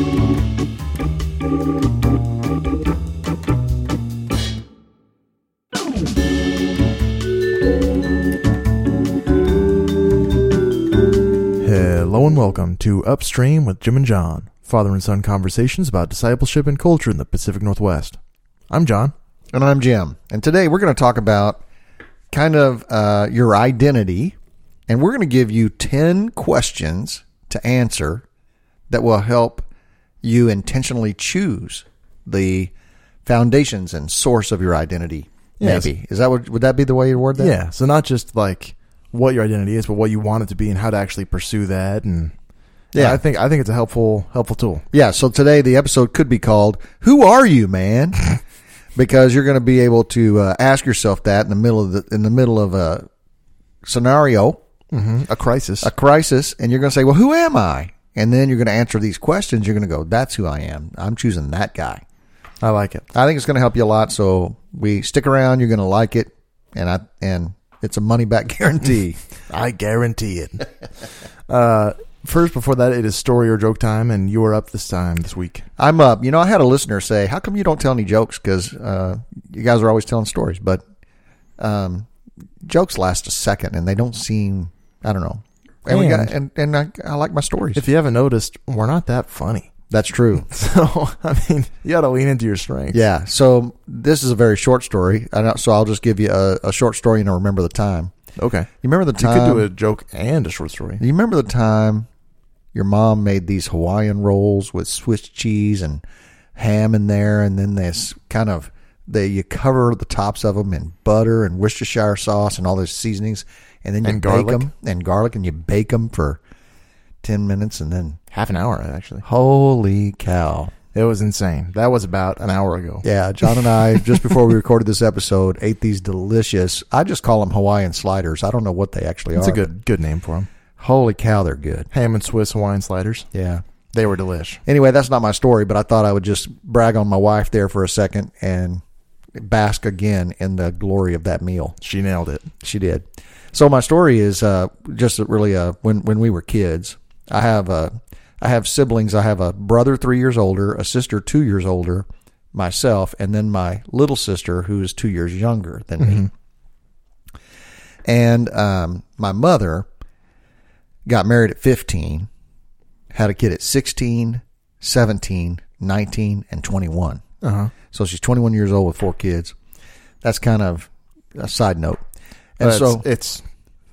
Hello and welcome to Upstream with Jim and John, father and son conversations about discipleship and culture in the Pacific Northwest. I'm John. And I'm Jim. And today we're going to talk about kind of uh, your identity. And we're going to give you 10 questions to answer that will help you intentionally choose the foundations and source of your identity. Yes. Maybe. Is that what, would that be the way you word that? Yeah, so not just like what your identity is, but what you want it to be and how to actually pursue that. And Yeah. I think I think it's a helpful helpful tool. Yeah. So today the episode could be called "Who Are You, Man?" because you're going to be able to uh, ask yourself that in the middle of the in the middle of a scenario, Mm-hmm. A crisis. a crisis, and you're going to say, "Well, who am I?" And then you're going to answer these questions. You're going to go, "That's who I am. I'm choosing that guy." I like it. I think it's going to help you a lot. So we stick around. You're going to like it, and I and it's a money back guarantee. I guarantee it. uh, first, before that, it is story or joke time, and you are up this time this week. I'm up. You know, I had a listener say, "How come you don't tell any jokes?" Because uh, you guys are always telling stories, but um, jokes last a second, and they don't seem. I don't know. And, we got, and and I, I like my stories. If you haven't noticed, we're not that funny. That's true. So I mean, you got to lean into your strengths. Yeah. So this is a very short story. I so I'll just give you a, a short story and I'll remember the time. Okay. You remember the time? You could do a joke and a short story. You remember the time your mom made these Hawaiian rolls with Swiss cheese and ham in there, and then this kind of they you cover the tops of them in butter and Worcestershire sauce and all those seasonings, and then you And bake garlic. them and garlic, and you bake them for ten minutes, and then Half an hour, actually. holy cow! It was insane. That was about an hour ago. Yeah, John and I just before we recorded this episode ate these delicious. I just call them Hawaiian sliders. I don't know what they actually are. It's are. a good good name for them. Holy cow, they're good. Ham and Swiss Hawaiian sliders. Yeah. They were delish. Anyway, that's not my story, but I thought I would just brag on my wife there for a second and bask again in the glory of that meal. She nailed it. She did. So my story is uh, just really uh, when when we were kids. I have uh, I have siblings. I have a brother three years older, a sister two years older, myself, and then my little sister who is two years younger than me. And um, my mother got married at 15, had a kid at 16, 17, 19, and 21. Uh huh. So she's 21 years old with four kids. That's kind of a side note. And so, it's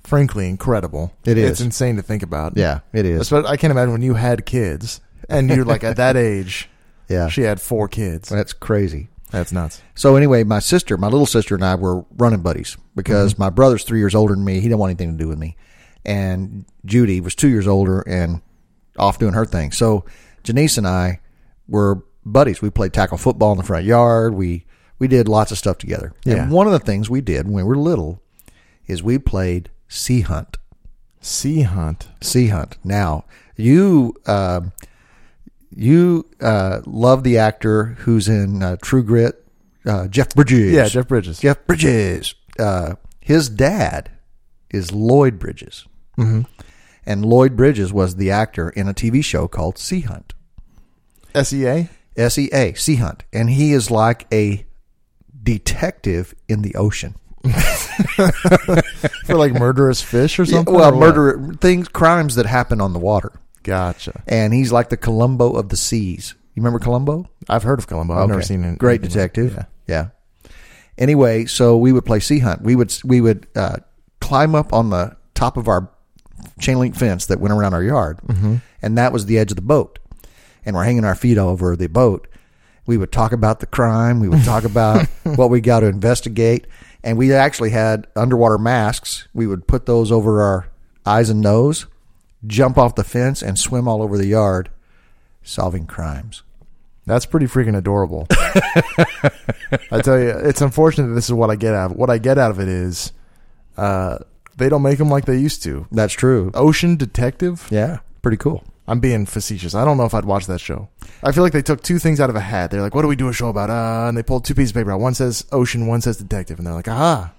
frankly incredible. It is. It's insane to think about. yeah, it is. Especially, I can't imagine when you had kids and you're like at that age. Yeah, She had four kids. that's crazy. That's nuts. So anyway, my sister, my little sister, and I were running buddies because mm-hmm. my brother's three years older than me. He didn't want anything to do with me, and Judy was two years older and off doing her thing. So Janice and I were buddies. We played tackle football in the front yard. We we did lots of stuff together. Yeah. And one of the things we did when we were little is we played sea hunt. Sea hunt. Sea hunt. Now you. um you uh, love the actor who's in uh, True Grit, uh, Jeff Bridges. Yeah, Jeff Bridges. Jeff Bridges. Uh, his dad is Lloyd Bridges. Mm-hmm. And Lloyd Bridges was the actor in a TV show called Sea Hunt. SEA. S E A, Sea Hunt. And he is like a detective in the ocean. For like murderous fish or Yeah, something? well, or what? murder things, crimes that happen on the water. Gotcha. And he's like the Columbo of the seas. You remember Columbo? I've heard of Columbo. I've never seen it. Great detective. Yeah. Yeah. Anyway, so we would play sea hunt. We would we would uh, climb up on the top of our chain link fence that went around our yard, mm-hmm. and that was the edge of the boat. And we're hanging our feet over the boat. We would talk about the crime. We would talk about what we got to investigate, and we actually had underwater masks. We would put those over our eyes and nose, jump off the fence, and swim all over the yard, solving crimes. That's pretty freaking adorable. I tell you, it's unfortunate that this is what I get out of it. What I get out of it is uh, they don't make them like they used to. That's true. Ocean Detective? Yeah, pretty cool. I'm being facetious. I don't know if I'd watch that show. I feel like they took two things out of a hat. They're like, what do we do a show about? Uh, and they pulled two pieces of paper out. One says ocean, one says detective. And they're like, aha,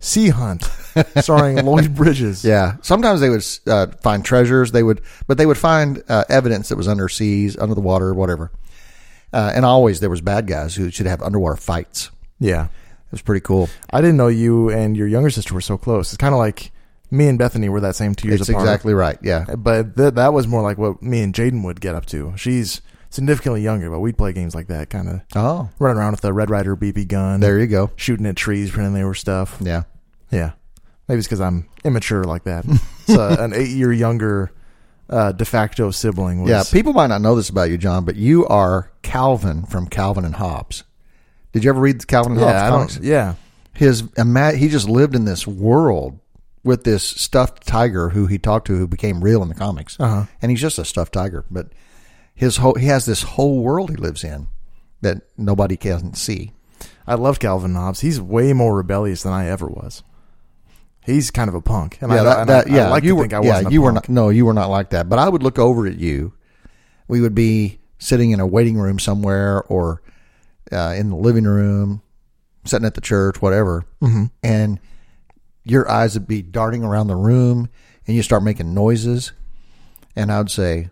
Sea Hunt, starring Lloyd Bridges. Yeah. Sometimes they would uh, find treasures. They would, but they would find uh, evidence that was under seas, under the water, whatever. Uh, and always there was bad guys who should have underwater fights. Yeah. It was pretty cool. I didn't know you and your younger sister were so close. It's kind of like me and Bethany were that same two years It's apart. exactly right. Yeah. But th- that was more like what me and Jaden would get up to. She's significantly younger, but we'd play games like that, kind of Oh, running around with the Red Ryder BB gun, there you go. shooting at trees, pretending they were stuff. Yeah. Yeah, maybe it's because I'm immature like that. so an eight year younger uh, de facto sibling was. Yeah. People might not know this about you, John, but you are Calvin from Calvin and Hobbes. Did you ever read the Calvin and yeah, Hobbes comics? yeah. his he just lived in this world with this stuffed tiger who he talked to who became real in the comics Uh-huh. and he's just a stuffed tiger but his whole he has this whole world he lives in that nobody can see I love Calvin and Hobbes. He's way more rebellious than I ever was. He's kind of a punk, and I, that- and that- I, I like you were think I yeah you were not no you were not like that but I would look over at you we would be sitting in a waiting room somewhere or uh, in the living room sitting at the church whatever Mm-hmm. and your eyes would be darting around the room and you start making noises and I would say,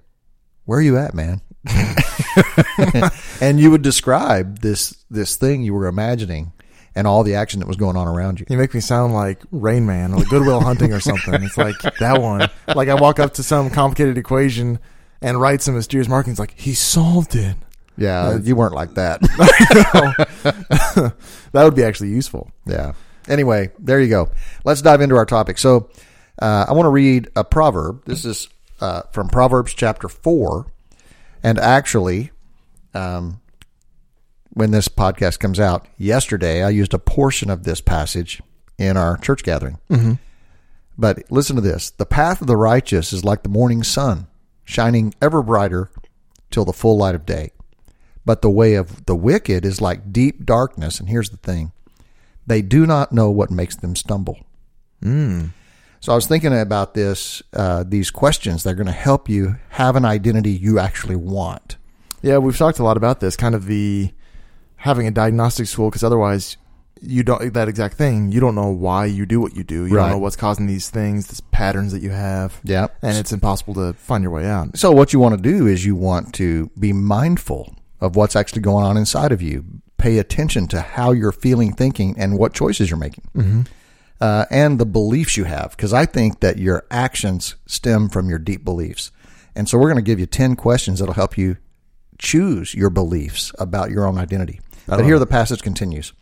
"Where are you at, man?" and you would describe this this thing you were imagining and all the action that was going on around you. You make me sound like Rain Man or Good Will Hunting or something. It's like that one. Like I walk up to some complicated equation and write some mysterious markings like he solved it. Yeah, you weren't like that. That would be actually useful. yeah. Anyway, there you go. Let's dive into our topic. So, uh, I want to read a proverb. This is uh, from Proverbs chapter four, and actually, um, when this podcast comes out, yesterday I used a portion of this passage in our church gathering. Mm-hmm. But listen to this: the path of the righteous is like the morning sun, shining ever brighter till the full light of day. But the way of the wicked is like deep darkness. And here's the thing: they do not know what makes them stumble. So I was thinking about this, uh, these questions. They're going to help you have an identity you actually want. Yeah, we've talked a lot about this, kind of the having a diagnostic tool, because otherwise you don't that exact thing. You don't know why you do what you do. You Right. don't know what's causing these things, these patterns that you have. Yeah. and it's impossible to find your way out. So what you want to do is you want to be mindful of what's actually going on inside of you. Pay attention to how you're feeling, thinking, and what choices you're making, uh, and the beliefs you have. Because I think that your actions stem from your deep beliefs. And so we're going to give you ten questions that'll help you choose your beliefs about your own identity. But here the passage continues.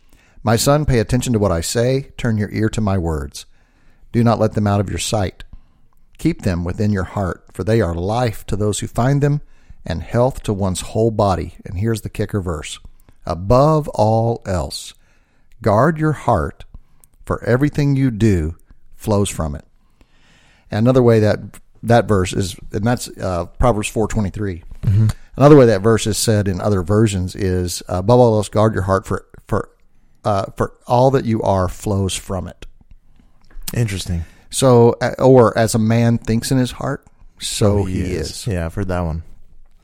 My son, pay attention to what I say. Turn your ear to my words. Do not let them out of your sight. Keep them within your heart, for they are life to those who find them and health to one's whole body. And here's the kicker verse Above all else, guard your heart, for everything you do flows from it. Another way that that verse is, and that's uh, Proverbs four twenty three. Another way that verse is said in other versions is, above all else, guard your heart, for for uh, for all that you are flows from it. Interesting. So, uh, or as a man thinks in his heart, so he, is. Yeah, I've heard that one.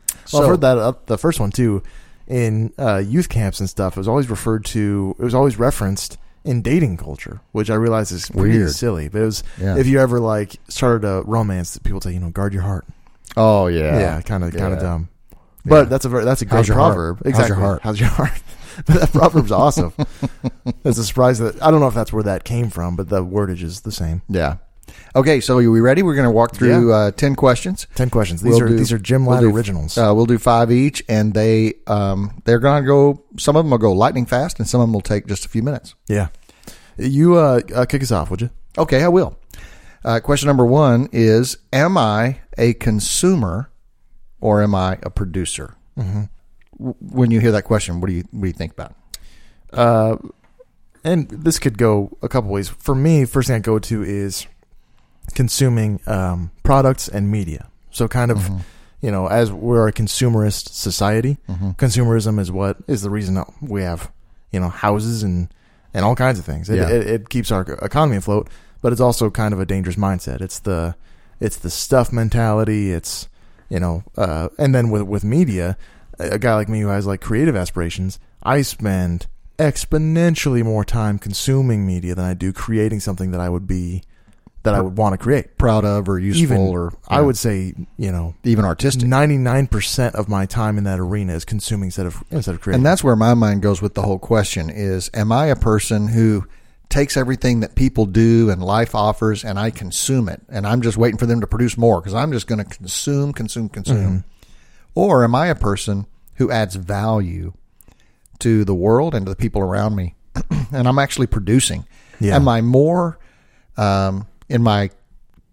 Well, So- I've heard that uh, the first one too. In uh, youth camps and stuff, it was always referred to. It was always referenced in dating culture, which I realize is pretty Weird. silly. But it was Yeah. if you ever like started a romance, people say you know guard your heart. Oh yeah, Yeah, kind of kind of Yeah. dumb. But Yeah. that's a very that's a How's great your heart? proverb. How's your Exactly. heart? How's your heart? but that proverb's awesome. It's a surprise that I don't know if that's where that came from, but the wordage is the same. yeah. Okay, so are we ready? We're going to walk through uh, ten questions. Ten questions. These We'll are do- these are Jim we'll Ladd do- originals. Uh, we'll do five each, and they um, they're going to go. Some of them will go lightning fast, and some of them will take just a few minutes. yeah. You uh, uh, kick us off, would you? Okay, I will. Uh, question number one is: Am I a consumer, or am I a producer? Mm-hmm. When you hear that question, what do you what do you think about? Uh, and this could go a couple ways. For me, first thing I go to is consuming um, products and media. So kind of, you know, as we're a consumerist society, consumerism is what is the reason that we have, you know, houses and and all kinds of things. It, Yeah. it, it keeps our economy afloat, but it's also kind of a dangerous mindset. It's the it's the stuff mentality. It's you know, uh, and then with with media, a guy like me who has like creative aspirations, I spend exponentially more time consuming media than I do creating something that I would be that I would want to create. Proud of or useful Even or I would say, you know, even artistic. ninety nine percent of my time in that arena is consuming instead of instead of creating. And that's where my mind goes with the whole question is am I a person who takes everything that people do and life offers and I consume it and I'm just waiting for them to produce more because I'm just going to consume consume consume or am I a person who adds value to the world and to the people around me and I'm actually producing Yeah. am I more um, in my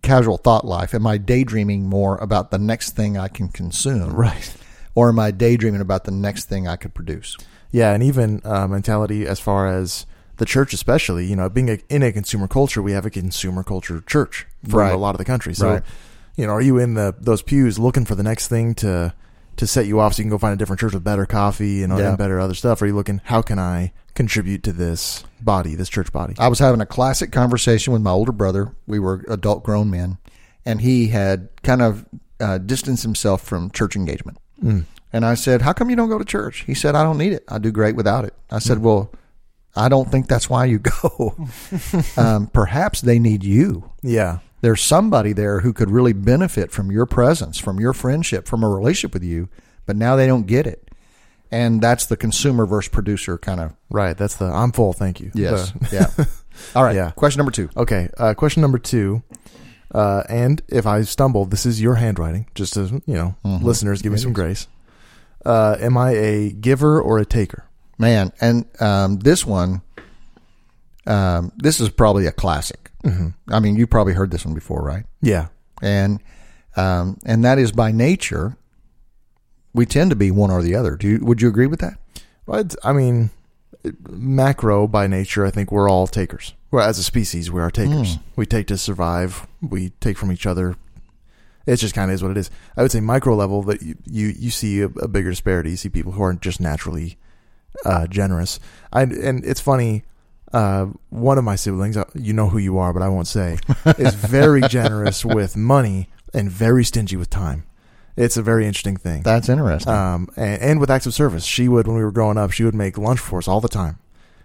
casual thought life am I daydreaming more about the next thing I can consume right. or am I daydreaming about the next thing I could produce Yeah, and even uh, mentality as far as the church, especially, you know, being a, in a consumer culture, we have a consumer culture church for Right. a lot of the country. So, Right. you know, are you in the those pews looking for the next thing to to set you off so you can go find a different church with better coffee and, Yeah. and better other stuff? Or are you looking, how can I contribute to this body, this church body? I was having a classic conversation with my older brother. We were adult grown men, and he had kind of uh, distanced himself from church engagement. And I said, How come you don't go to church? He said, I don't need it. I do great without it. I said, Well, I don't think that's why you go. um, perhaps they need you. Yeah. There's somebody there who could really benefit from your presence, from your friendship, from a relationship with you, but now they don't get it. And that's the consumer versus producer kind of. Right. That's the I'm full, thank you. Yes. The- yeah. All right. Yeah. Question number two. Okay, uh, question number two. Uh, and if I stumble, this is your handwriting. Just as you know, Mm-hmm. listeners, give me some grace. Uh, am I a giver or a taker? man and um, this one um, this is probably a classic i mean you probably heard this one before right Yeah, and um, and that is by nature we tend to be one or the other do you would you agree with that but I mean, macro by nature, I think we're all takers. Well, as a species, we are takers. We take to survive. We take from each other. It just kind of is what it is. I would say micro level that you you, you see a, a bigger disparity. You see people who aren't just naturally uh, generous. I and it's funny. Uh, one of my siblings, uh, you know who you are, but I won't say, is very generous with money and very stingy with time. It's a very interesting thing. that's interesting Um, and, and with acts of service, she would when we were growing up, she would make lunch for us all the time,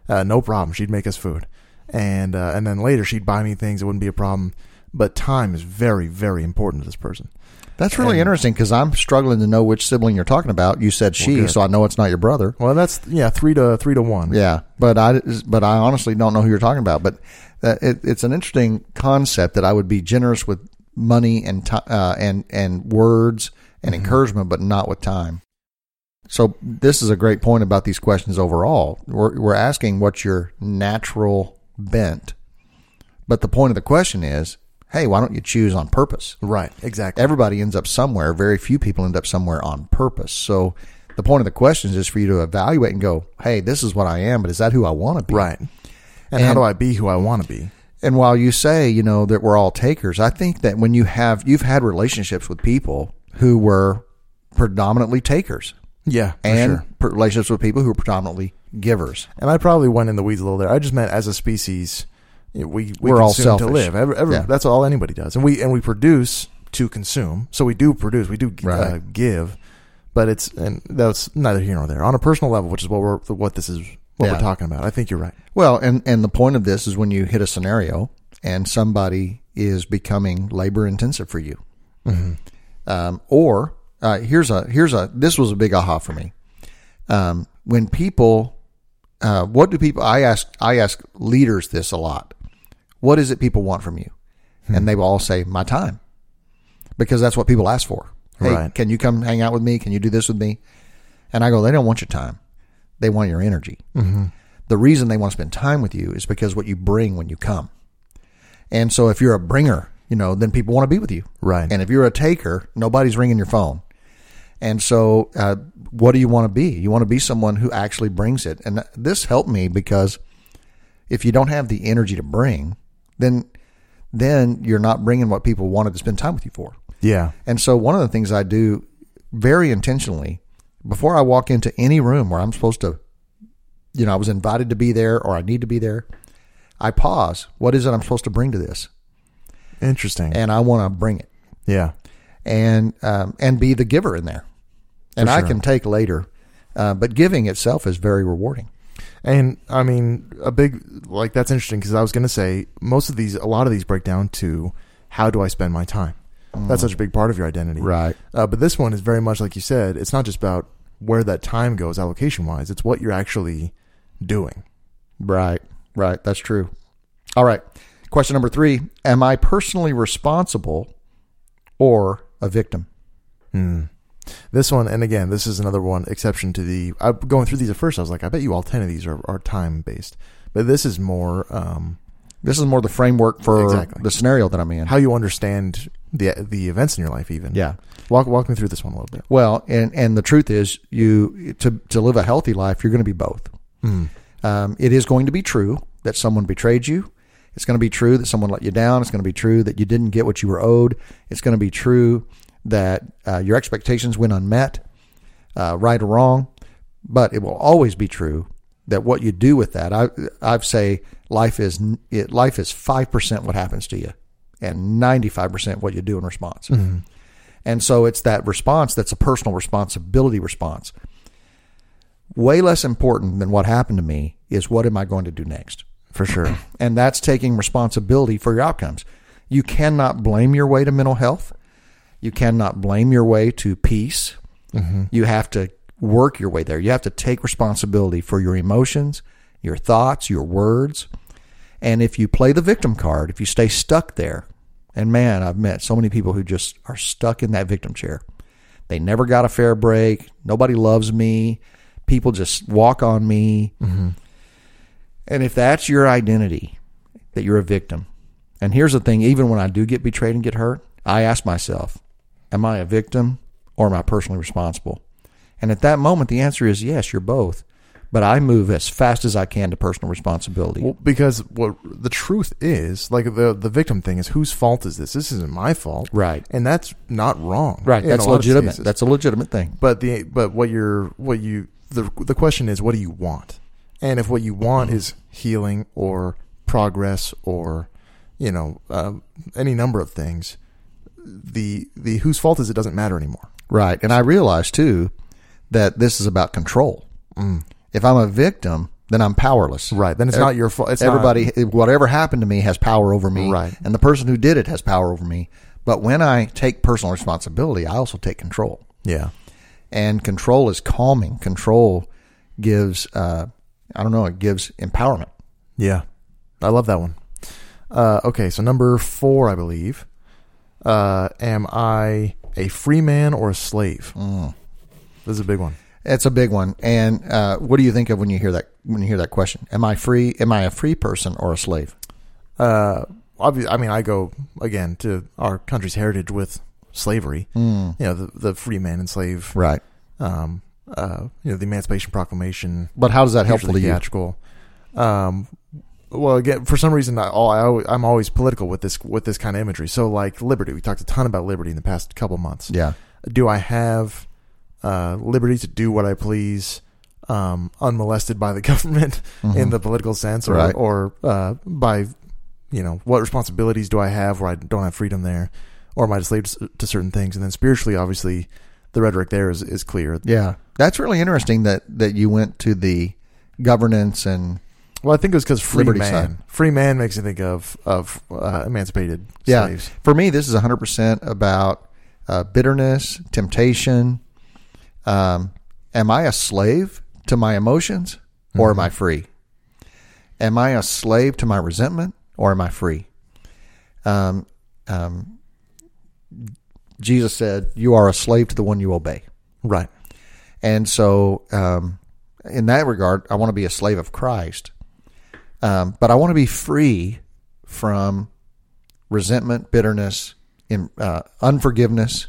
uh, no problem. She'd make us food, and uh, and then later she'd buy me things. It wouldn't be a problem. But time is very very important to this person. that's really and- interesting because i'm struggling to know which sibling you're talking about you said she good. so i know it's not your brother Well, that's yeah, three to three to one. Yeah, but I but I honestly don't know who you're talking about. But uh, it, it's an interesting concept that I would be generous with money and ti uh, and and words and encouragement, but not with time. So this is a great point about these questions overall. We're we're asking what's your natural bent, but the point of the question is, hey, why don't you choose on purpose? right, exactly. everybody ends up somewhere. Very few people end up somewhere on purpose. So the point of the question is just for you to evaluate and go, hey, this is what I am, but is that who I want to be? right. And, how do I be who I want to be? And while you say, you know, that we're all takers, I think that when you have, you've had relationships with people who were predominantly takers Yeah, for and sure. relationships with people who were predominantly givers. And I probably went in the weeds a little there. I just meant as a species, we, we We're all consume to live. Every, every, Yeah. That's all anybody does, and we and we produce to consume. So we do produce, we do uh, give, but it's and that's neither here nor there. On a personal level, which is what we're what this is what Yeah. we're talking about. I think you're right. Well, and, and the point of this is when you hit a scenario and somebody is becoming labor intensive for you. Um, or uh, here's a here's a this was a big aha for me. Um, when people, uh, what do people? I ask I ask leaders this a lot. What is it people want from you? And they will all say my time, because that's what people ask for. Hey, Right. can you come hang out with me? Can you do this with me? And I go, they don't want your time. They want your energy. The reason they want to spend time with you is because what you bring when you come. And so if you're a bringer, you know, then people want to be with you. Right. And if you're a taker, nobody's ringing your phone. And so, uh, what do you want to be? You want to be someone who actually brings it. And this helped me because if you don't have the energy to bring, then then you're not bringing what people wanted to spend time with you for. Yeah. And so one of the things I do very intentionally before I walk into any room where I'm supposed to, you know, I was invited to be there or I need to be there, I pause. What is it I'm supposed to bring to this? Interesting. And I want to bring it yeah. and um, and be the giver in there. And For I can take later, uh, but giving itself is very rewarding. And I mean, a big like that's interesting because I was going to say most of these, a lot of these break down to how do I spend my time. That's such a big part of your identity, Right. Uh, but this one is very much like you said. It's not just about where that time goes allocation wise. It's what you're actually doing. Right. Right. That's true. All right. Question number three Am I personally responsible or a victim? This one, and again, this is another one exception to the. I going through these at first. I was like, I bet you all ten of these are, are time based, but this is more um, This is more the framework for Exactly. the scenario that I'm in. how you understand the the events in your life. Even yeah. walk walk me through this one a little bit. Well, and and the truth is, you to to live a healthy life, you're going to be both. Um, it is going to be true that someone betrayed you. It's going to be true that someone let you down. It's going to be true that you didn't get what you were owed. It's going to be true that uh, your expectations went unmet, uh, right or wrong. But it will always be true that what you do with that, I I've say life is it, life is five percent what happens to you, and ninety five percent what you do in response. Mm-hmm. And so it's that response that's a personal responsibility response. Way less important than what happened to me is what am I going to do next? For sure. And that's taking responsibility for your outcomes. You cannot blame your way to mental health. You cannot blame your way to peace. Mm-hmm. You have to work your way there. You have to take responsibility for your emotions, your thoughts, your words. And if you play the victim card, if you stay stuck there, and man, I've met so many people who just are stuck in that victim chair. They never got a fair break. Nobody loves me. People just walk on me. Mm-hmm. And if that's your identity, that you're a victim, and here's the thing even when I do get betrayed and get hurt, I ask myself, am I a victim or am I personally responsible? And at that moment, the answer is yes, you're both. But I move as fast as I can to personal responsibility. Well, because what the truth is, like the the victim thing is, whose fault is this? This isn't my fault, Right. And that's not wrong, right. That's a legitimate. That's a legitimate thing. but the but what you're what you the the question is, what do you want? And if what you want is healing or progress or you know uh, any number of things, the the whose fault is it doesn't matter anymore. Right. And I realize too that this is about control. If I'm a victim, then I'm powerless. Right. Then it's not your fault. It's not- Everybody, whatever happened to me has power over me. Right. And the person who did it has power over me. But when I take personal responsibility, I also take control. yeah. And control is calming. Control gives, uh, I don't know, it gives empowerment. Yeah, I love that one. Uh, okay, so number four, I believe. Uh, am I a free man or a slave? Mm. This is a big one. It's a big one. And uh, what do you think of when you hear that? When you hear that question, am I free? Am I a free person or a slave? Uh, I mean, I go again to our country's heritage with slavery. You know, the the free man and slave. Right. Um, uh, you know, the Emancipation Proclamation. But how does that helpful hugely to you? theatrical. Um, well, again, for some reason, I, all, I always, I'm always political with this with this kind of imagery. So, like liberty, we talked a ton about liberty in the past couple months. Yeah. do I have uh, liberty to do what I please, um, unmolested by the government in the political sense, or Right. or uh, by you know what responsibilities do I have where I don't have freedom there, or am I slave to, to certain things? And then spiritually, obviously, the rhetoric there is is clear. Yeah, that's really interesting that that you went to the governance and Well, I think it was because free Liberty man, side. free man makes me think of of uh, emancipated yeah. slaves. For me, this is 100 percent about uh, bitterness, temptation. Um, am I a slave to my emotions, or am I free? Am I a slave to my resentment, or am I free? Um, um, Jesus said, "You are a slave to the one you obey." Right. And so, um, in that regard, I want to be a slave of Christ. Um, but I want to be free from resentment, bitterness, in, uh, unforgiveness.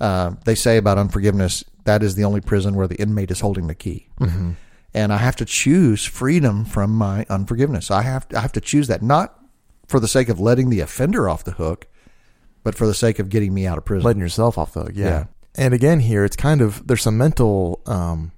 Uh, they say about unforgiveness that is the only prison where the inmate is holding the key. And I have to choose freedom from my unforgiveness. I have I have to choose that not for the sake of letting the offender off the hook, but for the sake of getting me out of prison. letting yourself off the hook. Yeah. Yeah. And again, here it's kind of there's some mental um,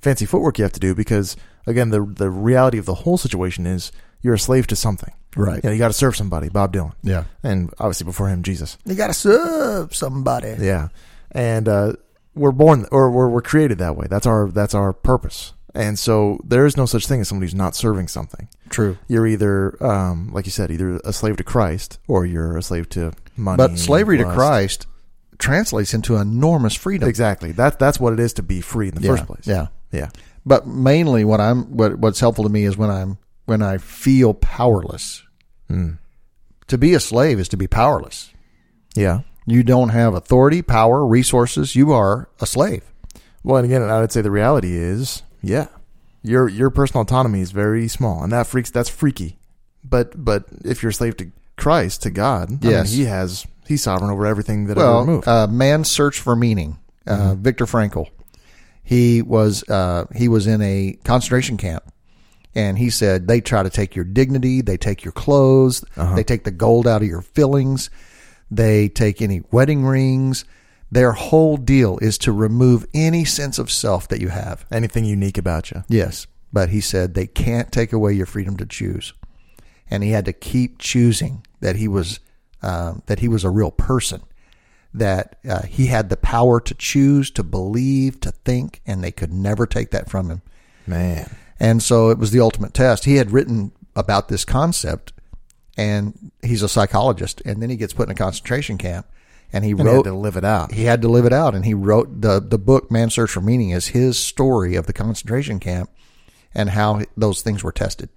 fancy footwork you have to do because again, the the reality of the whole situation is you're a slave to something. Right. You know, you got to serve somebody. Bob Dylan. yeah. And obviously before him, Jesus. You got to serve somebody. Yeah. And uh, we're born or we're we're created that way. That's our that's our purpose. And so there is no such thing as somebody who's not serving something. True. You're either, um, like you said, either a slave to Christ or you're a slave to money. But slavery to. Christ translates into enormous freedom. Exactly. That that's what it is to be free in the Yeah, first place. Yeah. Yeah. But mainly what I'm what what's helpful to me is when I'm when I feel powerless. Mm. To be a slave is to be powerless. Yeah. You don't have authority, power, resources. You are a slave. Well, and again, I would say the reality is, yeah, your your personal autonomy is very small, and that freaks that's freaky. But but if you're a slave to Christ, to God, I mean, Yes. He has He's sovereign over everything that ever Well, moved. uh, man's search for meaning. Uh, Viktor Frankl. He was uh, he was in a concentration camp, and he said they try to take your dignity, they take your clothes, they take the gold out of your fillings, they take any wedding rings. Their whole deal is to remove any sense of self that you have. Anything unique about you. Yes, but he said they can't take away your freedom to choose, and he had to keep choosing that he was um, that he was a real person, that uh, he had the power to choose, to believe, to think, and they could never take that from him. Man. And so it was the ultimate test. He had written about this concept, and he's a psychologist, and then he gets put in a concentration camp, and he And he wrote had to live it out. he had to live it out and he wrote the the book man's search for meaning is his story of the concentration camp and how those things were tested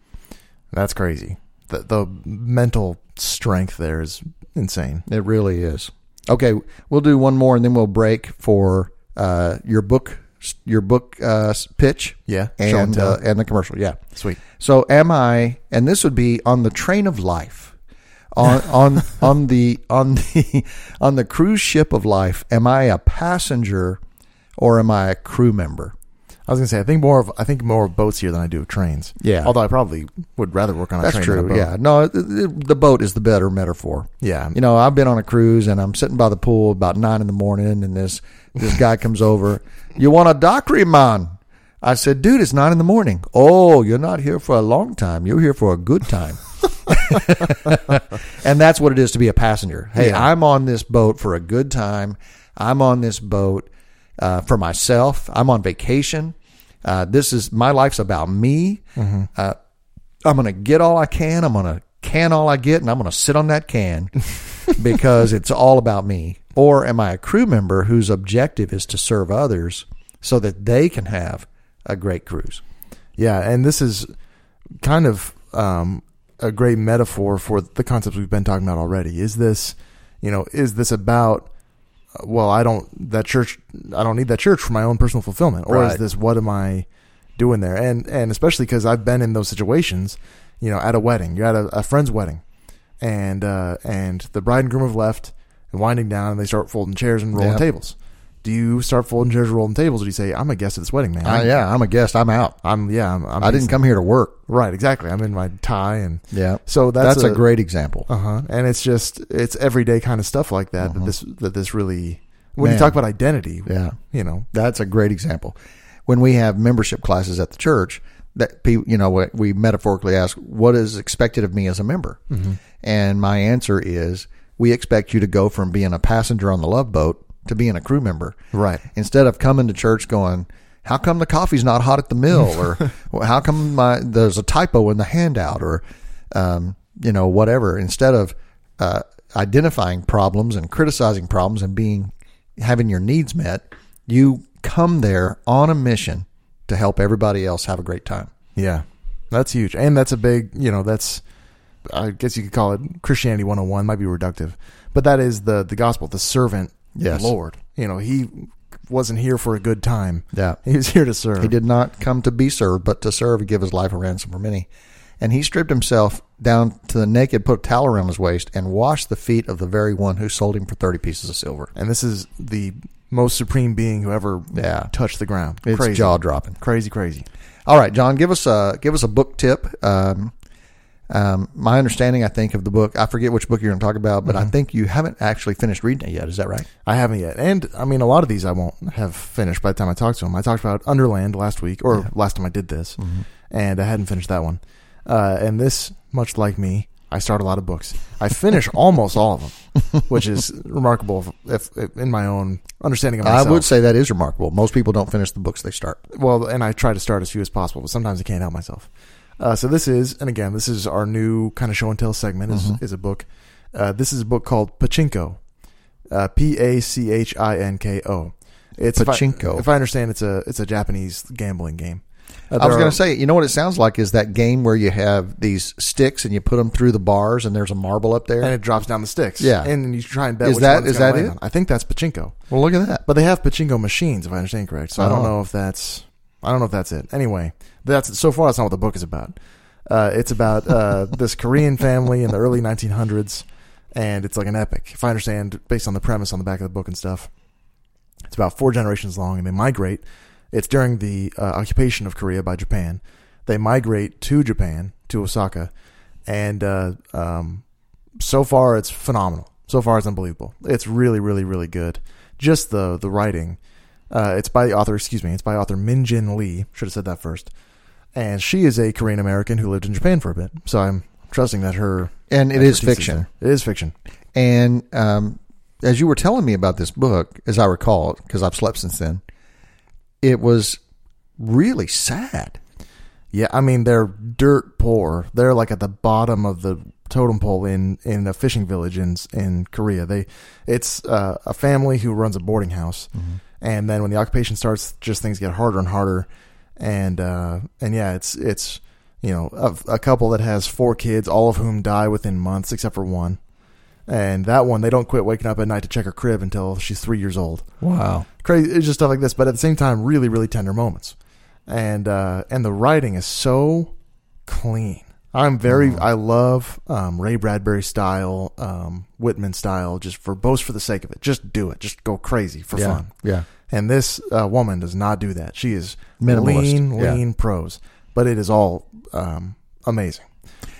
That's crazy. The the mental strength there is insane. it really is okay we'll do one more and then we'll break for uh, your book your book uh, pitch Yeah, and uh, and the commercial yeah. Sweet. so am i and this would be on the train of life. On on on the on the on the cruise ship of life am i a passenger or am i a crew member I was gonna say I think more of I think more of boats here than I do of trains. Yeah. Although I probably would rather work on a That's train than a true. boat. Yeah. No, the boat is the better metaphor. Yeah. You know, I've been on a cruise and I'm sitting by the pool about nine in the morning, and this this guy comes over. You want a daiquiri, man? I said, dude, it's nine in the morning. Oh, you're not here for a long time. You're here for a good time. and that's what it is to be a passenger. Hey, Yeah. I'm on this boat for a good time. I'm on this boat uh, for myself. I'm on vacation. Uh, this is my life's about me. Uh, I'm going to get all I can. I'm going to can all I get, and I'm going to sit on that can because it's all about me. Or am I a crew member whose objective is to serve others so that they can have a great cruise? Yeah, and this is kind of um, a great metaphor for the concepts we've been talking about already. Is this, you know, is this about? Well, I don't that church. I don't need that church for my own personal fulfillment, or is this what am I doing there? And and especially because I've been in those situations. You know, at a wedding, you're at a, a friend's wedding, and uh, and the bride and groom have left and winding down, and they start folding chairs and rolling Yeah. tables. Do you start folding chairs, and rolling tables, or do you say, "I'm a guest at this wedding, man"? Uh, yeah, I'm a guest. I'm out. I'm yeah. I'm, I'm I didn't come here to work. Right, exactly. I'm in my tie, and Yeah. so that's, That's, a, great example. uh huh. And it's just it's everyday kind of stuff like that that this that this really when Man. you talk about identity, Yeah. you know, That's a great example. When we have membership classes at the church, that people, you know, we- we metaphorically ask, "What is expected of me as a member?" And my answer is, we expect you to go from being a passenger on the love boat to being a crew member. Right. Instead of coming to church going, "How come the coffee's not hot at the mill?" or "Well, "How come my there's a typo in the handout?" or um, you know, whatever. Instead of uh, identifying problems and criticizing problems and being having your needs met, you come there on a mission to help everybody else have a great time. yeah, that's huge, and that's a big, you know, that's I guess you could call it Christianity 101, might be reductive, but that is the the gospel, the servant Yes. Lord. You know, he wasn't here for a good time. Yeah. He was here to serve. He did not come to be served, but to serve and give his life a ransom for many. And he stripped himself down to the naked, put a towel around his waist, and washed the feet of the very one who sold him for 30 pieces of silver. And this is the most supreme being who ever Yeah. touched the ground. It's jaw dropping. Crazy, crazy. All right, John, give us a give us a book tip. Um, um, my understanding, I think, of the book, I forget which book you're going to talk about, but I think you haven't actually finished reading it yet. Is that right? I haven't yet. And I mean, a lot of these I won't have finished by the time I talk to them. I talked about Underland last week, or last time I did this, and I hadn't finished that one. Uh, and this, much like me, I start a lot of books. I finish almost all of them. which is remarkable if, if in my own understanding of myself. I would say that is remarkable. Most people don't finish the books they start. well, and I try to start as few as possible, but sometimes I can't help myself. Uh, so this is, and again, this is our new kind of show and tell segment. Is, Mm-hmm. is a book. Uh, this is a book called Pachinko, uh, P A C H I N K O. It's if I- Pachinko. If I, understand, it's a it's a Japanese gambling game. Uh, I was going to say, you know what it sounds like is that game where you have these sticks and you put them through the bars and there's a marble up there. and it drops down the sticks. Yeah. and you try and bet. Is that- is that it? on. I think that's Pachinko. well, look at that. But they have pachinko machines, if I understand correct. So I don't Oh. know if that's I don't know if that's it. Anyway, that's so far that's not what the book is about. Uh, it's about uh, this Korean family in the early 1900s, and it's like an epic, if I understand, based on the premise on the back of the book and stuff. It's about four generations long, and they migrate. It's during the uh, occupation of Korea by Japan. They migrate to Japan, to Osaka, and uh, um, so far it's phenomenal. So far it's unbelievable. It's really, really, really good. Just the the writing. Uh, it's by the author. Excuse me. It's by author Min Jin Lee. Should have said that first. And she is a Korean American who lived in Japan for a bit. So I'm trusting that her And it is fiction. It is fiction. And um, as you were telling me about this book, as I recall, because I've slept since then, it was really sad. Yeah, I mean they're dirt poor. They're like at the bottom of the totem pole in in a fishing village in in Korea. They it's uh, a family who runs a boarding house, and then when the occupation starts, just things get harder and harder. And uh, and yeah, it's it's you know a, a couple that has four kids, all of whom die within months except for one. And that one, they don't quit waking up at night to check her crib until she's three years old Wow. crazy it's just stuff like this but at the same time really really tender moments and uh and the writing is so clean i'm very i love um ray bradbury style um whitman style just for both for the sake of it just do it just go crazy for Yeah. fun Yeah. and this uh, woman does not do that she is Minimalist. lean Yeah. lean prose but it is all um amazing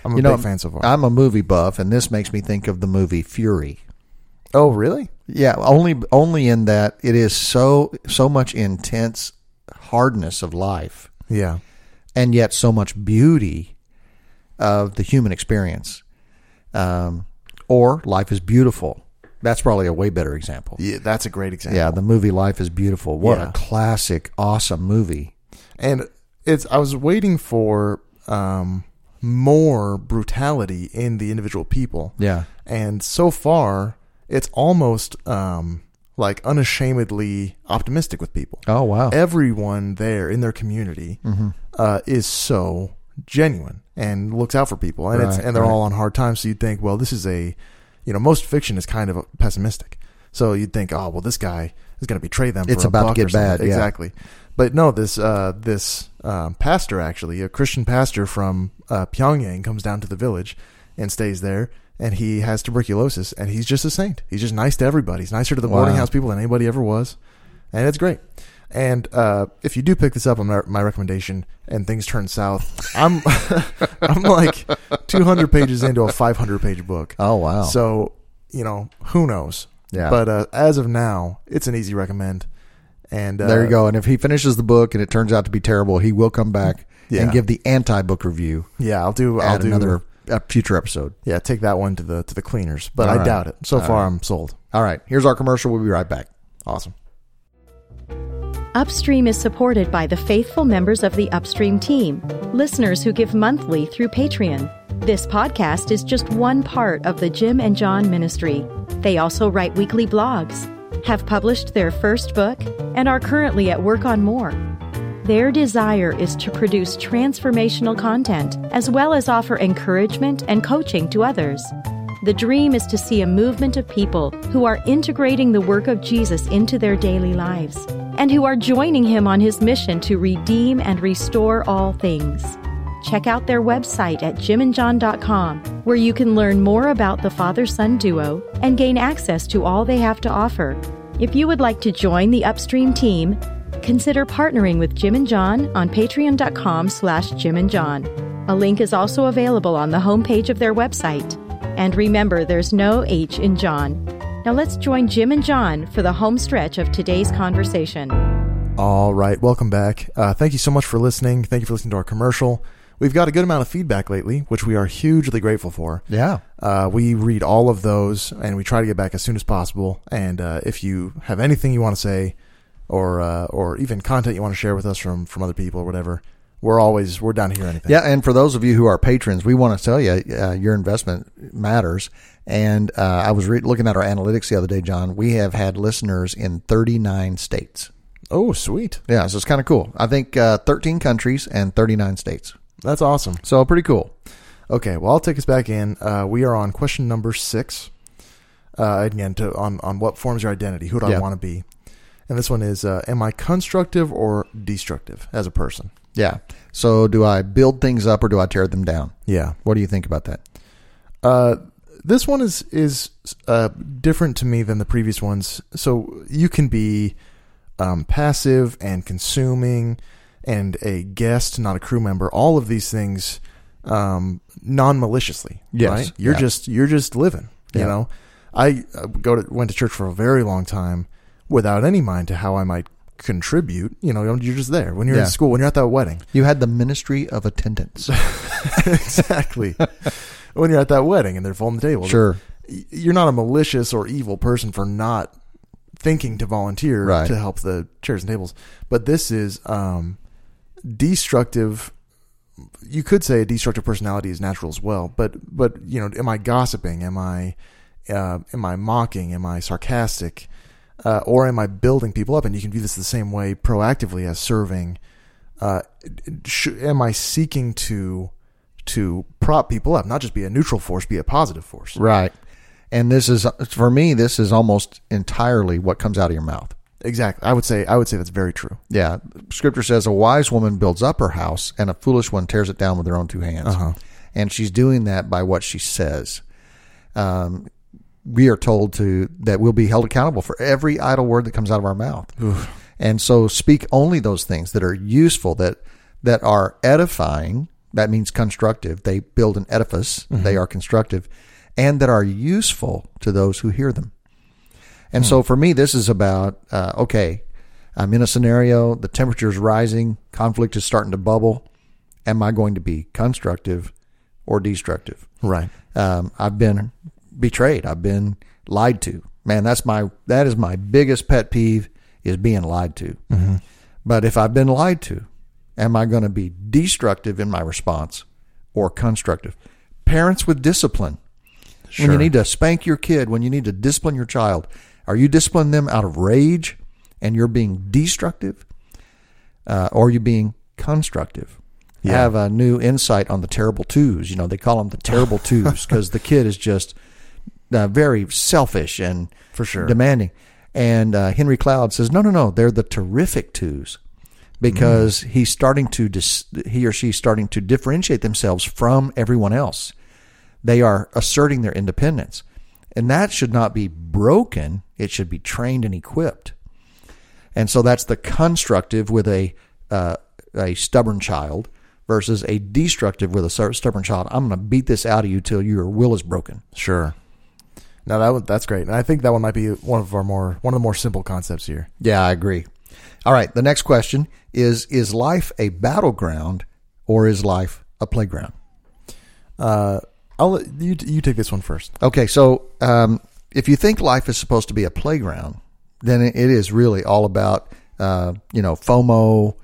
i'm a You know, big fan so far I'm a movie buff, and this makes me think of the movie Fury. oh really Yeah, only only in that it is so so much intense hardness of life, yeah and yet so much beauty of the human experience. Um, or life is beautiful. That's probably a way better example. yeah that's a great example Yeah, the movie Life is Beautiful. What Yeah. a classic, awesome movie. and it's I was waiting for um, more brutality in the individual people, Yeah. and so far it's almost um, like unashamedly optimistic with people. Oh wow. Everyone there in their community Mm-hmm. uh, is so genuine and looks out for people, and it's and they're right. all on hard times. So you'd think, well, this is a, you know, most fiction is kind of pessimistic. So you'd think, oh, well, this guy is going to betray them. It's for a about to get bad, yeah. Exactly. But no, this uh, this um, pastor actually, a Christian pastor from uh, Pyongyang, comes down to the village and stays there. And he has tuberculosis, and he's just a saint. He's just nice to everybody. He's nicer to the boarding house people than anybody ever was, and it's great. And uh, if you do pick this up on my, my recommendation, and things turn south, I'm I'm like 200 pages into a 500 page book. oh wow. So you know who knows. Yeah. But uh, as of now, it's an easy recommend. And uh, there you go. And if he finishes the book and it turns out to be terrible, he will come back Yeah. and give the anti-book review Yeah, I'll do. I'll do another uh, future episode. Yeah, take that one to the to the cleaners. But All I right. doubt it. So All far, right. I'm sold. All right. Here's our commercial. We'll be right back. Awesome. Upstream is supported by the faithful members of the Upstream team, listeners who give monthly through Patreon. This podcast is just one part of the Jim and John ministry. They also write weekly blogs, have published their first book, and are currently at work on more. Their desire is to produce transformational content as well as offer encouragement and coaching to others. The dream is to see a movement of people who are integrating the work of Jesus into their daily lives and who are joining him on his mission to redeem and restore all things. Check out their website at jimandjohn.com, where you can learn more about the father son duo and gain access to all they have to offer. If you would like to join the Upstream team, consider partnering with Jim and John on patreon.com slash Jim and John. A link is also available on the homepage of their website. And remember, there's no H in John. Now let's join Jim and John for the home stretch of today's conversation. All right, welcome back. Uh, thank you so much for listening. Thank you for listening to our commercial. we've got a good amount of feedback lately, which we are hugely grateful for. Yeah. Uh, we read all of those and we try to get back as soon as possible. And uh, if you have anything you want to say, or uh, or even content you want to share with us from from other people or whatever, we're always we're down to hear anything. Yeah, and for those of you who are patrons, we want to tell you uh, your investment matters. And uh, I was re- looking at our analytics the other day, John. We have had listeners in 39 states. Oh, sweet. Yeah, so it's kind of cool. I think uh, 13 countries and 39 states. That's awesome. So pretty cool. Okay, well, I'll take us back in. Uh, we are on question number six. Uh, again, to, on on what forms your identity? Who do Yeah. I want to be? And this one is: uh, Am I constructive or destructive as a person? Yeah. So do I build things up or do I tear them down? Yeah. What do you think about that? Uh, this one is is uh, different to me than the previous ones. So you can be um, passive and consuming, and a guest, not a crew member. All of these things, um, non maliciously. Yes. right? You're Yeah. just you're just living. You Yeah. know, I go to went to church for a very long time without any mind to how I might contribute. You know, you're just there when you're Yeah. in school, when you're at that wedding. You had the ministry of attendance. exactly. when you're at that wedding and they're folding the table. Sure. you're not a malicious or evil person for not thinking to volunteer Right. to help the chairs and tables. But this is um, destructive. You could say a destructive personality is natural as well. But but you know, am I gossiping? Am I uh, am I mocking? Am I sarcastic? Uh, or am I building people up? And you can view this the same way proactively as serving. Uh, sh- am I seeking to to prop people up, not just be a neutral force, be a positive force? Right. And this is, for me, this is almost entirely what comes out of your mouth. Exactly. I would say I would say that's very true. Yeah. Scripture says a wise woman builds up her house and a foolish one tears it down with her own two hands. Uh-huh. And she's doing that by what she says. Um, we are told to that we'll be held accountable for every idle word that comes out of our mouth. And so speak only those things that are useful, that that are edifying. That means constructive. They build an edifice. They are constructive, and that are useful to those who hear them. And so for me, this is about uh, okay. I'm in a scenario. The temperature is rising. Conflict is starting to bubble. Am I going to be constructive or destructive? Right. um, I've been betrayed. I've been lied to. Man, that's my that is my biggest pet peeve is being lied to. But if I've been lied to, am I going to be destructive in my response or constructive? Parents with discipline. When you need to spank your kid, when you need to discipline your child, are you disciplining them out of rage and you're being destructive? Uh, or are you being constructive? I have a new insight on the terrible twos. You know, they call them the terrible twos because the kid is just uh, very selfish and For sure. demanding. And uh, Henry Cloud says, no, no, no, they're the terrific twos because he's starting to dis- he or she's starting to differentiate themselves from everyone else. They are asserting their independence, and that should not be broken. It should be trained and equipped. And so that's the constructive with a uh, a stubborn child versus a destructive with a stubborn child. I'm going to beat this out of you till your will is broken. Sure. No, that one, that's great, and I think that one might be one of our more one of the more simple concepts here. Yeah, I agree. All right, the next question is is life a battleground or is life a playground? Uh, I'll let you you take this one first. Okay, so um, if you think life is supposed to be a playground, then it is really all about uh, you know FOMO,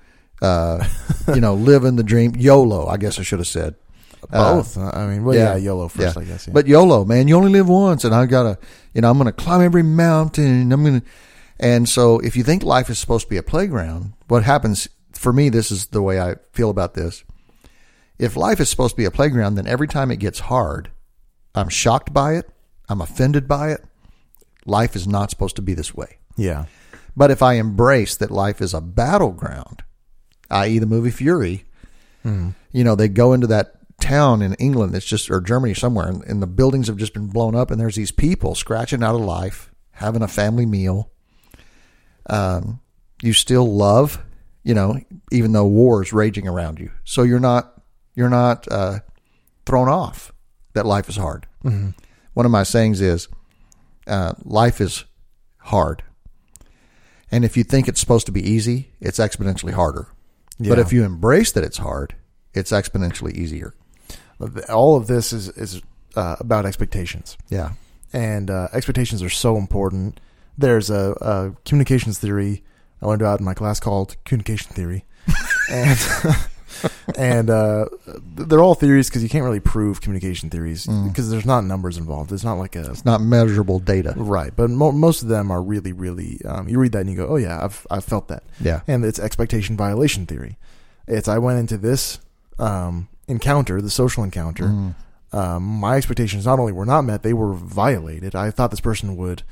uh, you know living the dream, YOLO. I guess I should have said Both. Uh, I mean, well, yeah, YOLO first, yeah. I guess. Yeah. But YOLO, man, you only live once, and I gotta, you know, I'm gonna climb every mountain. I'm gonna, and so if you think life is supposed to be a playground, what happens for me? This is the way I feel about this. If life is supposed to be a playground, then every time it gets hard, I'm shocked by it. I'm offended by it. Life is not supposed to be this way. yeah, But if I embrace that life is a battleground, i.e., the movie Fury, you know, they go into that town in England that's just, or Germany somewhere, and, and the buildings have just been blown up, and there's these people scratching out of life, having a family meal. Um, you still love, you know, even though war is raging around you. So you're not, you're not uh, thrown off that life is hard. One of my sayings is, uh, life is hard. And if you think it's supposed to be easy, it's exponentially harder. But if you embrace that it's hard, it's exponentially easier. All of this is is uh, about expectations, Yeah. and uh, expectations are so important. There's a, a communications theory I learned about in my class called communication theory, and and uh, they're all theories because you can't really prove communication theories because there's not numbers involved. It's not like a It's not measurable data. right, but mo- most of them are really, really. Um, you read that and you go, "Oh yeah, I've I've felt that." Yeah. and it's expectation violation theory. It's I went into this um, encounter, the social encounter. Mm. Um, my expectations not only were not met, they were violated. I thought this person would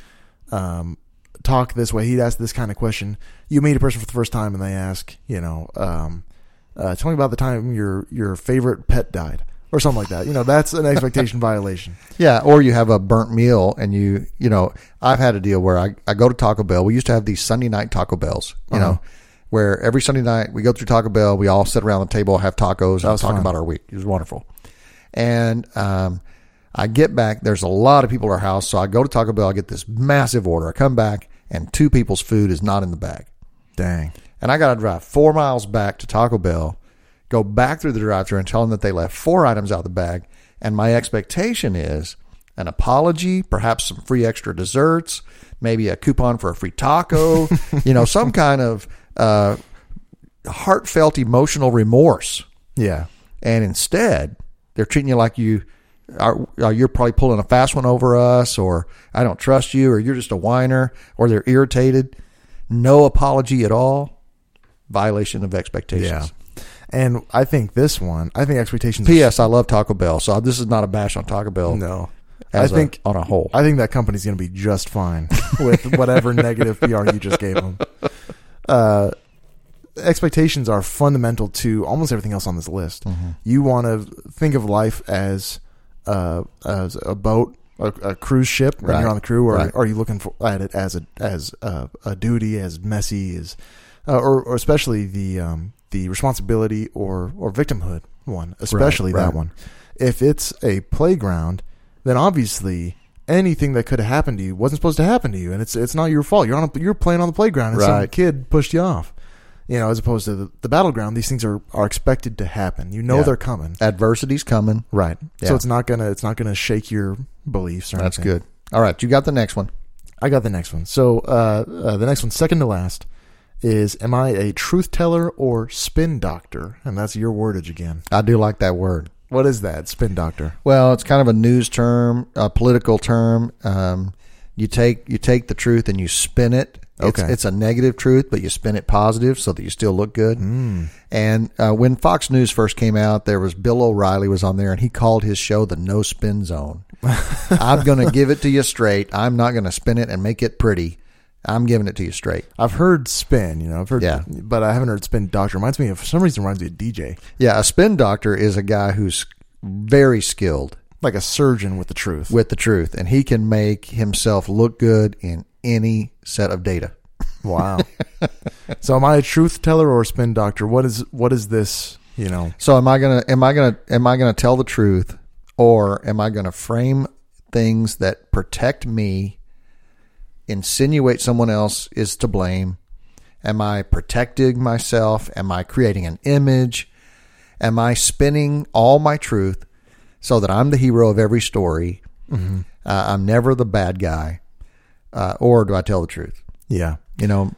um, talk this way. He'd ask this kind of question. You meet a person for the first time and they ask, you know, um, uh, tell me about the time your your favorite pet died or something like that. You know, that's an expectation violation. Yeah, or you have a burnt meal and you, you know, I've had a deal where I, I go to Taco Bell. We used to have these Sunday night Taco Bells, you Uh-huh. know, where every Sunday night we go through Taco Bell, we all sit around the table, have tacos, and was talk fun. about our week. It was wonderful. And um, I get back, there's a lot of people at our house, so I go to Taco Bell, I get this massive order. I come back, and two people's food is not in the bag. Dang. And I got to drive four miles back to Taco Bell, go back through the drive thru and tell them that they left four items out of the bag. And my expectation is an apology, perhaps some free extra desserts, maybe a coupon for a free taco, you know, some kind of uh, heartfelt emotional remorse. Yeah. And instead, they're treating you like you are, are you're probably pulling a fast one over us, or I don't trust you, or you're just a whiner, or they're irritated. No apology at all. Violation of expectations. Yeah. And I think this one, I think expectations. P.S. I love Taco Bell, so this is not a bash on Taco Bell. No. I a- think on a whole. I think that company's going to be just fine with whatever negative PR you just gave them. Uh, expectations are fundamental to almost everything else on this list. Mm-hmm. You want to think of life as uh, as a boat, a, a cruise ship when Right. you're on the crew, or Right. are you looking for, at it as a as a, a duty, as messy as, uh, or, or especially the um, the responsibility or or victimhood one, especially right. that one. If it's a playground, then obviously anything that could have happened to you wasn't supposed to happen to you, and it's it's not your fault. You're on a, you're playing on the playground, and some kid pushed you off. You know, as opposed to the, the battleground, these things are, are expected to happen. You know Yeah. they're coming, Adversity's coming. right? Yeah. So it's not gonna it's not gonna shake your beliefs. Or That's anything. good. All right, you got the next one. I got the next one. So uh, uh, the next one, second to last, is Am I a truth teller or spin doctor? And that's your wordage again. I do like that word. What is that, spin doctor? Well, it's kind of a news term, a political term. Um, you take you take the truth and you spin it. It's, Okay. it's a negative truth, but you spin it positive so that you still look good. Mm. And uh, when Fox News first came out, there was Bill O'Reilly was on there, and he called his show the No Spin Zone. I'm going to give it to you straight. I'm not going to spin it and make it pretty. I'm giving it to you straight. I've heard spin, you know, I've heard, Yeah. but I haven't heard spin doctor. Reminds me of, for some reason, reminds me of DJ, Yeah, a spin doctor is a guy who's very skilled like a surgeon with the truth. with the truth, and he can make himself look good in any set of data. Wow. so am I a truth teller or a spin doctor? What is what is this? You know, So am I gonna am I gonna am I gonna tell the truth, or am I gonna frame things that protect me, insinuate someone else is to blame? Am I protecting myself? Am I creating an image? Am I spinning all my truth so that I'm the hero of every story? Uh, I'm never the bad guy, uh, or do I tell the truth? yeah. You know,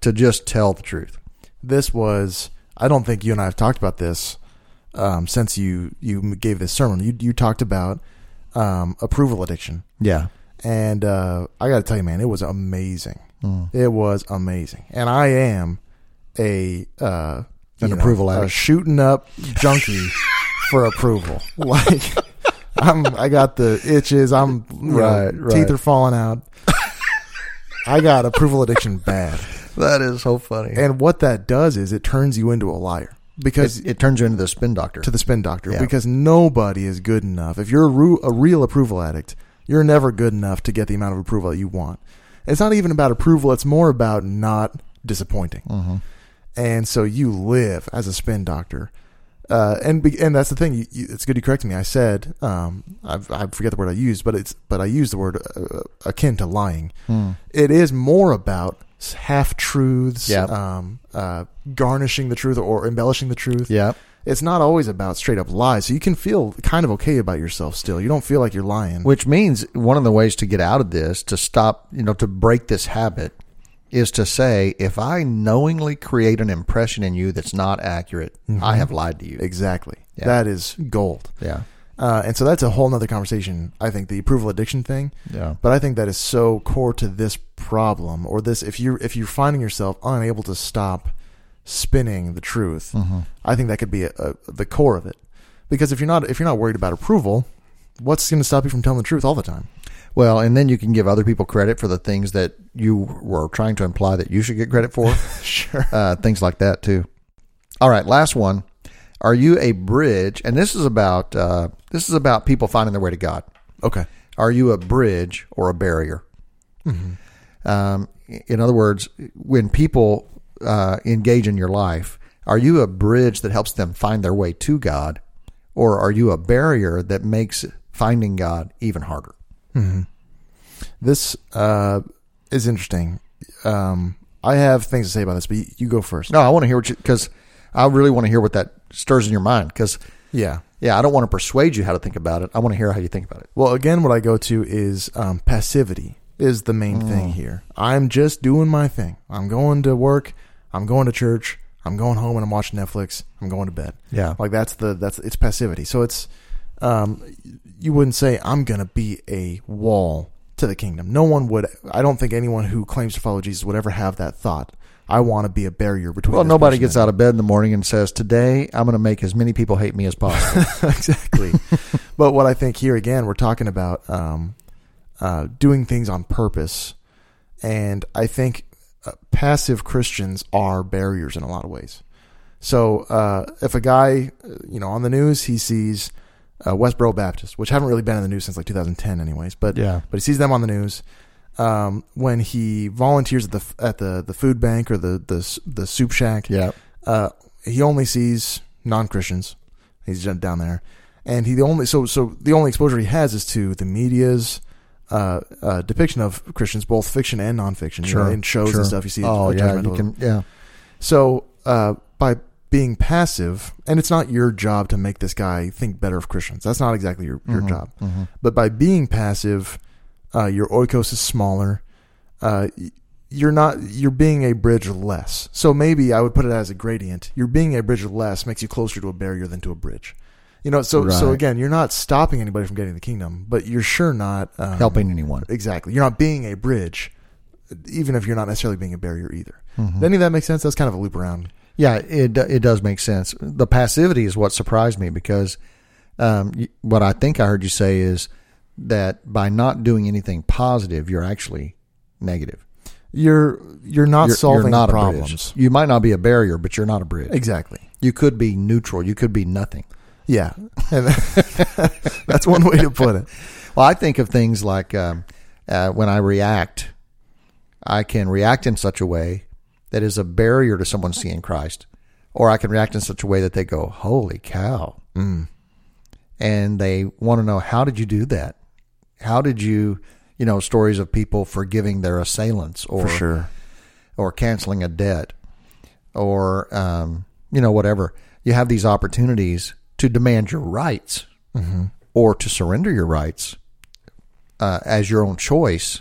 to just tell the truth. This was. I don't think you and I have talked about this um, since you you gave this sermon. You you talked about um, approval addiction, Yeah, and uh, I got to tell you, man, it was amazing. It was amazing, and I am a uh, An you know, approval a addict. shooting up junkie for approval. Like I'm, I got the itches. I'm you know, Right, right. Teeth are falling out. I got approval addiction bad, that is so funny. and what that does is it turns you into a liar because it, it turns you into the spin doctor. to the spin doctor Yeah. because nobody is good enough. If you're a, ru- a real approval addict, you're never good enough to get the amount of approval that you want. It's not even about approval, it's more about not disappointing. Mm-hmm. And so you live as a spin doctor. Uh, and be, and that's the thing. You, you, it's good you corrected me. I said um, I've, I forget the word I used, but it's but I used the word uh, akin to lying. Hmm. It is more about half truths, Yeah. um, uh, garnishing the truth or embellishing the truth Yeah. It's not always about straight up lies. So you can feel kind of okay about yourself still. You don't feel like you're lying. Which means one of the ways to get out of this, to stop, you know, to break this habit, is to say, if I knowingly create an impression in you that's not accurate, I have lied to you. exactly. Yeah. That is gold. Yeah. Uh, and so that's a whole nother conversation. I think the approval addiction thing. Yeah. But I think that is so core to this problem, or this. If you if you're finding yourself unable to stop spinning the truth, Mm-hmm. I think that could be a, a, the core of it. Because if you're not if you're not worried about approval, what's going to stop you from telling the truth all the time? Well, and then you can give other people credit for the things that you were trying to imply that you should get credit for. Sure. uh, things like that too. All right, last one. Are you a bridge? And this is about uh, this is about people finding their way to God. Okay. Are you a bridge or a barrier? Um, in other words, when people uh, engage in your life, are you a bridge that helps them find their way to God, or are you a barrier that makes finding God even harder? This uh, is interesting. Um, I have things to say about this, but you, you go first. No, I want to hear what you because I really want to hear what that stirs in your mind. Because Yeah. yeah, I don't want to persuade you how to think about it. I want to hear how you think about it. Well, again, what I go to is um, passivity is the main thing here. I'm just doing my thing. I'm going to work. I'm going to church. I'm going home and I'm watching Netflix. I'm going to bed. Yeah. like that's the that's it's passivity. So it's um, you wouldn't say I'm gonna be a wall to the kingdom. No one would. I don't think anyone who claims to follow Jesus would ever have that thought. I want to be a barrier between. Well, nobody gets out of bed in the morning and says, "Today I'm going to make as many people hate me as possible." exactly. but what I think here again, we're talking about um, uh, doing things on purpose, and I think uh, passive Christians are barriers in a lot of ways. So uh, if a guy, uh, you know, on the news, he sees uh, Westboro Baptist, which haven't really been in the news since like 2010, anyways, but Yeah. but he sees them on the news. Um, when he volunteers at the at the the food bank or the the the soup shack, yeah, uh, he only sees non Christians. He's down there, and he the only so so the only exposure he has is to the media's uh, uh, depiction of Christians, both fiction and nonfiction. you know, in shows sure. and stuff. You see, Oh yeah, you can. Yeah, So uh, by being passive, and it's not your job to make this guy think better of Christians. That's not exactly your, Mm-hmm. your job. But by being passive, uh, your oikos is smaller. Uh, you're not. You're being a bridge less. So maybe I would put it as a gradient. You're being a bridge less makes you closer to a barrier than to a bridge. You know. So so again, you're not stopping anybody from getting the kingdom, but you're sure not um, helping anyone. Exactly. You're not being a bridge, even if you're not necessarily being a barrier either. Mm-hmm. Any of that make sense? That's kind of a loop around. Yeah, it it does make sense. The passivity is what surprised me because um, what I think I heard you say is that by not doing anything positive, you're actually negative. You're you're not You're, solving you're not problems. You might not be a barrier, but you're not a bridge. Exactly. You could be neutral. You could be nothing. Yeah. That's one way to put it. Well, I think of things like um, uh, when I react, I can react in such a way that is a barrier to someone seeing Christ, or I can react in such a way that they go, "Holy cow!" Mm. and they want to know how did you do that? How did you, you know, stories of people forgiving their assailants, or For sure. or canceling a debt, or um, you know, whatever. You have these opportunities to demand your rights, or to surrender your rights uh, as your own choice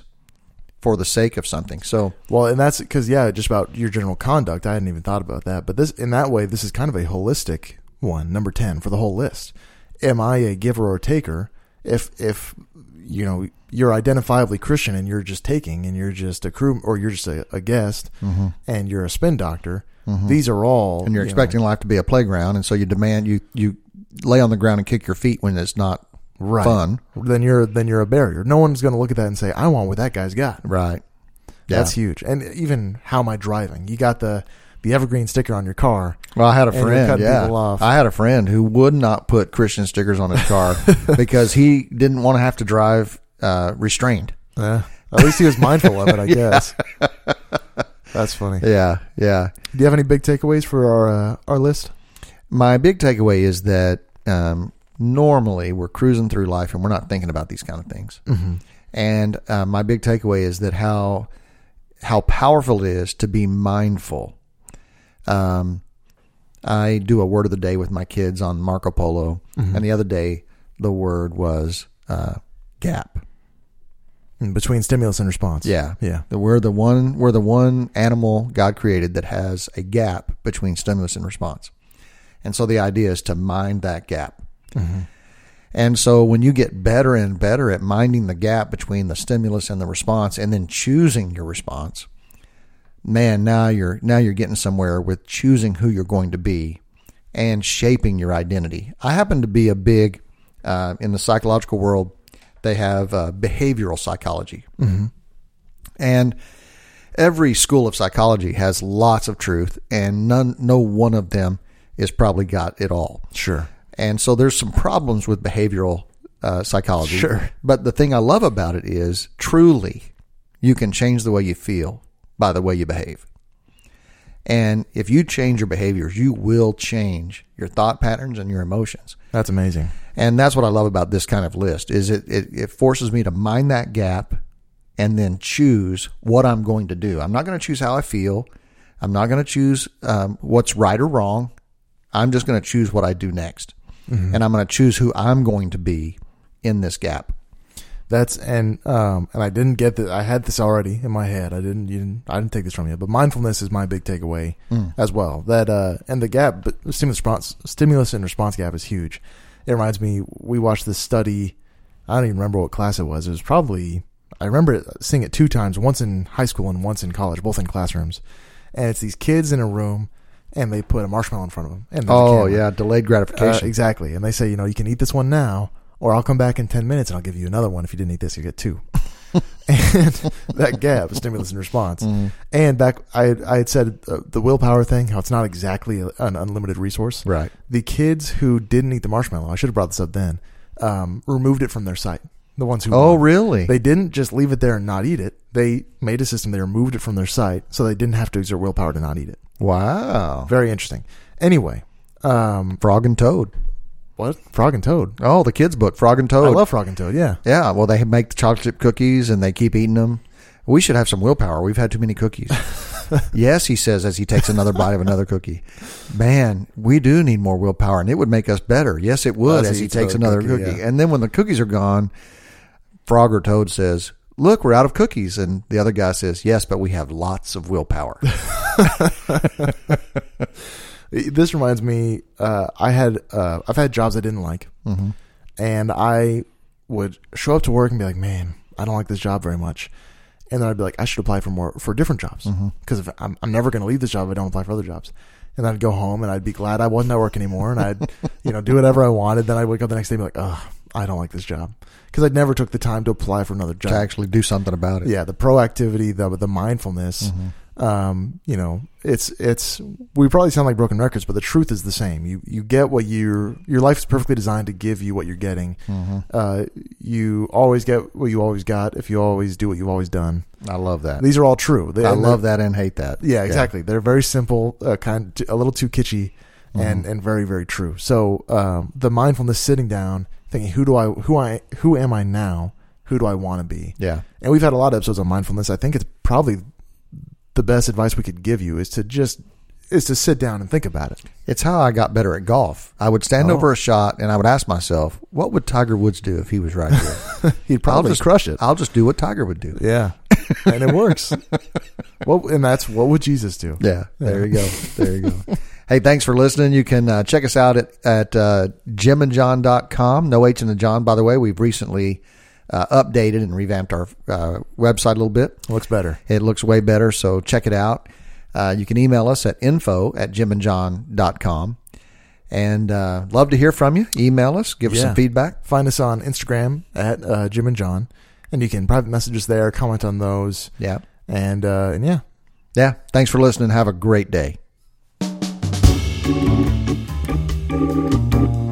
for the sake of something. So Well, and that's because yeah, just about your general conduct. I hadn't even thought about that, but this in that way, this is kind of a holistic one, number ten for the whole list. Am I a giver or taker? If if you know you're identifiably Christian and you're just taking and you're just a crew or you're just a, a guest and you're a spin doctor, these are all Mm-hmm. and you're you know, expecting life to be a playground, and so you demand you you lay on the ground and kick your feet when it's not right. fun. Then you're then you're a barrier. No one's going to look at that and say, "I want what that guy's got." Right. Yeah. That's huge. And even how am I driving? You got the the evergreen sticker on your car. Well, I had a friend. Yeah. I had a friend who would not put Christian stickers on his car because he didn't want to have to drive uh, restrained. Yeah. At least he was mindful of it, I guess. That's funny. Yeah, yeah. Do you have any big takeaways for our uh, our list? My big takeaway is that um, normally we're cruising through life and we're not thinking about these kind of things. Mm-hmm. And uh, my big takeaway is that how how powerful it is to be mindful. Um, I do a word of the day with my kids on Marco Polo, Mm-hmm. and the other day the word was uh, gap. Mm, Between stimulus and response. Yeah, Yeah. We're the one. We're the one animal God created that has a gap between stimulus and response, and so the idea is to mind that gap. And so when you get better and better at minding the gap between the stimulus and the response, and then choosing your response, man, now you're now you're getting somewhere with choosing who you're going to be and shaping your identity. I happen to be a big uh, in the psychological world. They have uh, behavioral psychology, and every school of psychology has lots of truth, and none, no one of them is probably got it all. Sure. And so there's some problems with behavioral uh, psychology. Sure. But the thing I love about it is truly you can change the way you feel by the way you behave. And if you change your behaviors, you will change your thought patterns and your emotions. That's amazing. And that's what I love about this kind of list is it, it, it forces me to mind that gap and then choose what I'm going to do. I'm not going to choose how I feel. I'm not going to choose um, what's right or wrong. I'm just going to choose what I do next. And I'm going to choose who I'm going to be in this gap. That's and um and I didn't get that. I had this already in my head. I didn't. You didn't. I didn't take this from you. But mindfulness is my big takeaway as well. That uh and the gap, but the stimulus response, stimulus and response gap is huge. It reminds me. We watched this study. I don't even remember what class it was. It was probably. I remember it, seeing it two times. Once in high school and once in college, both in classrooms. And it's these kids in a room, and they put a marshmallow in front of them. And there's a Oh, camera. yeah. Delayed Uh, gratification. exactly. And they say, you know, you can eat this one now, or I'll come back in 10 minutes and I'll give you another one. If you didn't eat this, you get two. and that gap, stimulus and response. And back, I, had- I had said uh, the willpower thing, how it's not exactly a- an unlimited resource. Right. The kids who didn't eat the marshmallow, I should have brought this up then, um, removed it from their sight. The ones who Oh, won. really? They didn't just leave it there and not eat it. They made a system. They removed it from their sight, so they didn't have to exert willpower to not eat it. Wow. Very interesting. Anyway, um, Frog and Toad. what Frog and Toad? Oh, the kids' book, Frog and Toad. I love Frog and Toad. Yeah, Yeah, well, they make the chocolate chip cookies and they keep eating them. We should have some willpower. We've had too many cookies. yes, he says as he takes another bite of another cookie. Man, we do need more willpower, and it would make us better. Yes, it would As as he takes another another cookie, cookie. yeah. And then when the cookies are gone, Frog or Toad says, Look, we're out of cookies. And the other guy says, Yes, but we have lots of willpower. this reminds me. Uh, I had uh, I've had jobs I didn't like, and I would show up to work and be like, "Man, I don't like this job very much," and then I'd be like, "I should apply for more for different jobs because if I'm, I'm never going to leave this job if I don't apply for other jobs." And I'd go home and I'd be glad I wasn't at work anymore, and I'd you know do whatever I wanted. Then I'd wake up the next day and be like, "Oh, I don't like this job," because I never took the time to apply for another job. to actually do something about it. yeah the proactivity the the mindfulness um you know it's it's we probably sound like broken records but the truth is the same. You you get what your your life is perfectly designed to give you what you're getting. Uh you always get what you always got if you always do what you've always done. I love that. these are all true. They- I love that and hate that. yeah exactly. They're very simple uh, kind a little too kitschy and and very very true. So um the mindfulness sitting down thinking who do i who i who am i now who do i want to be Yeah. and we've had a lot of episodes on mindfulness. I think it's probably the best advice we could give you is to just is to sit down and think about it. It's how I got better at golf. I would stand Oh. over a shot and I would ask myself, what would Tiger Woods do if he was right here? He'd probably just crush it. I'll just do what Tiger would do. yeah, and it works. well, and that's what would Jesus do? Yeah, there you go. There you go. hey, thanks for listening. You can uh, check us out at, at uh, jimandjon.com. No H in the John, by the way. We've recently uh, updated and revamped our uh, website a little bit. Looks better. It looks way better, so check it out. Uh, you can email us at info at jimandjon.com. And uh, love to hear from you. Email us, give us Yeah. some feedback. Find us on Instagram at uh, Jim and Jon, and you can private message us there, comment on those, Yeah. and uh, and yeah, Yeah. Thanks for listening. Have a great day. Thank you.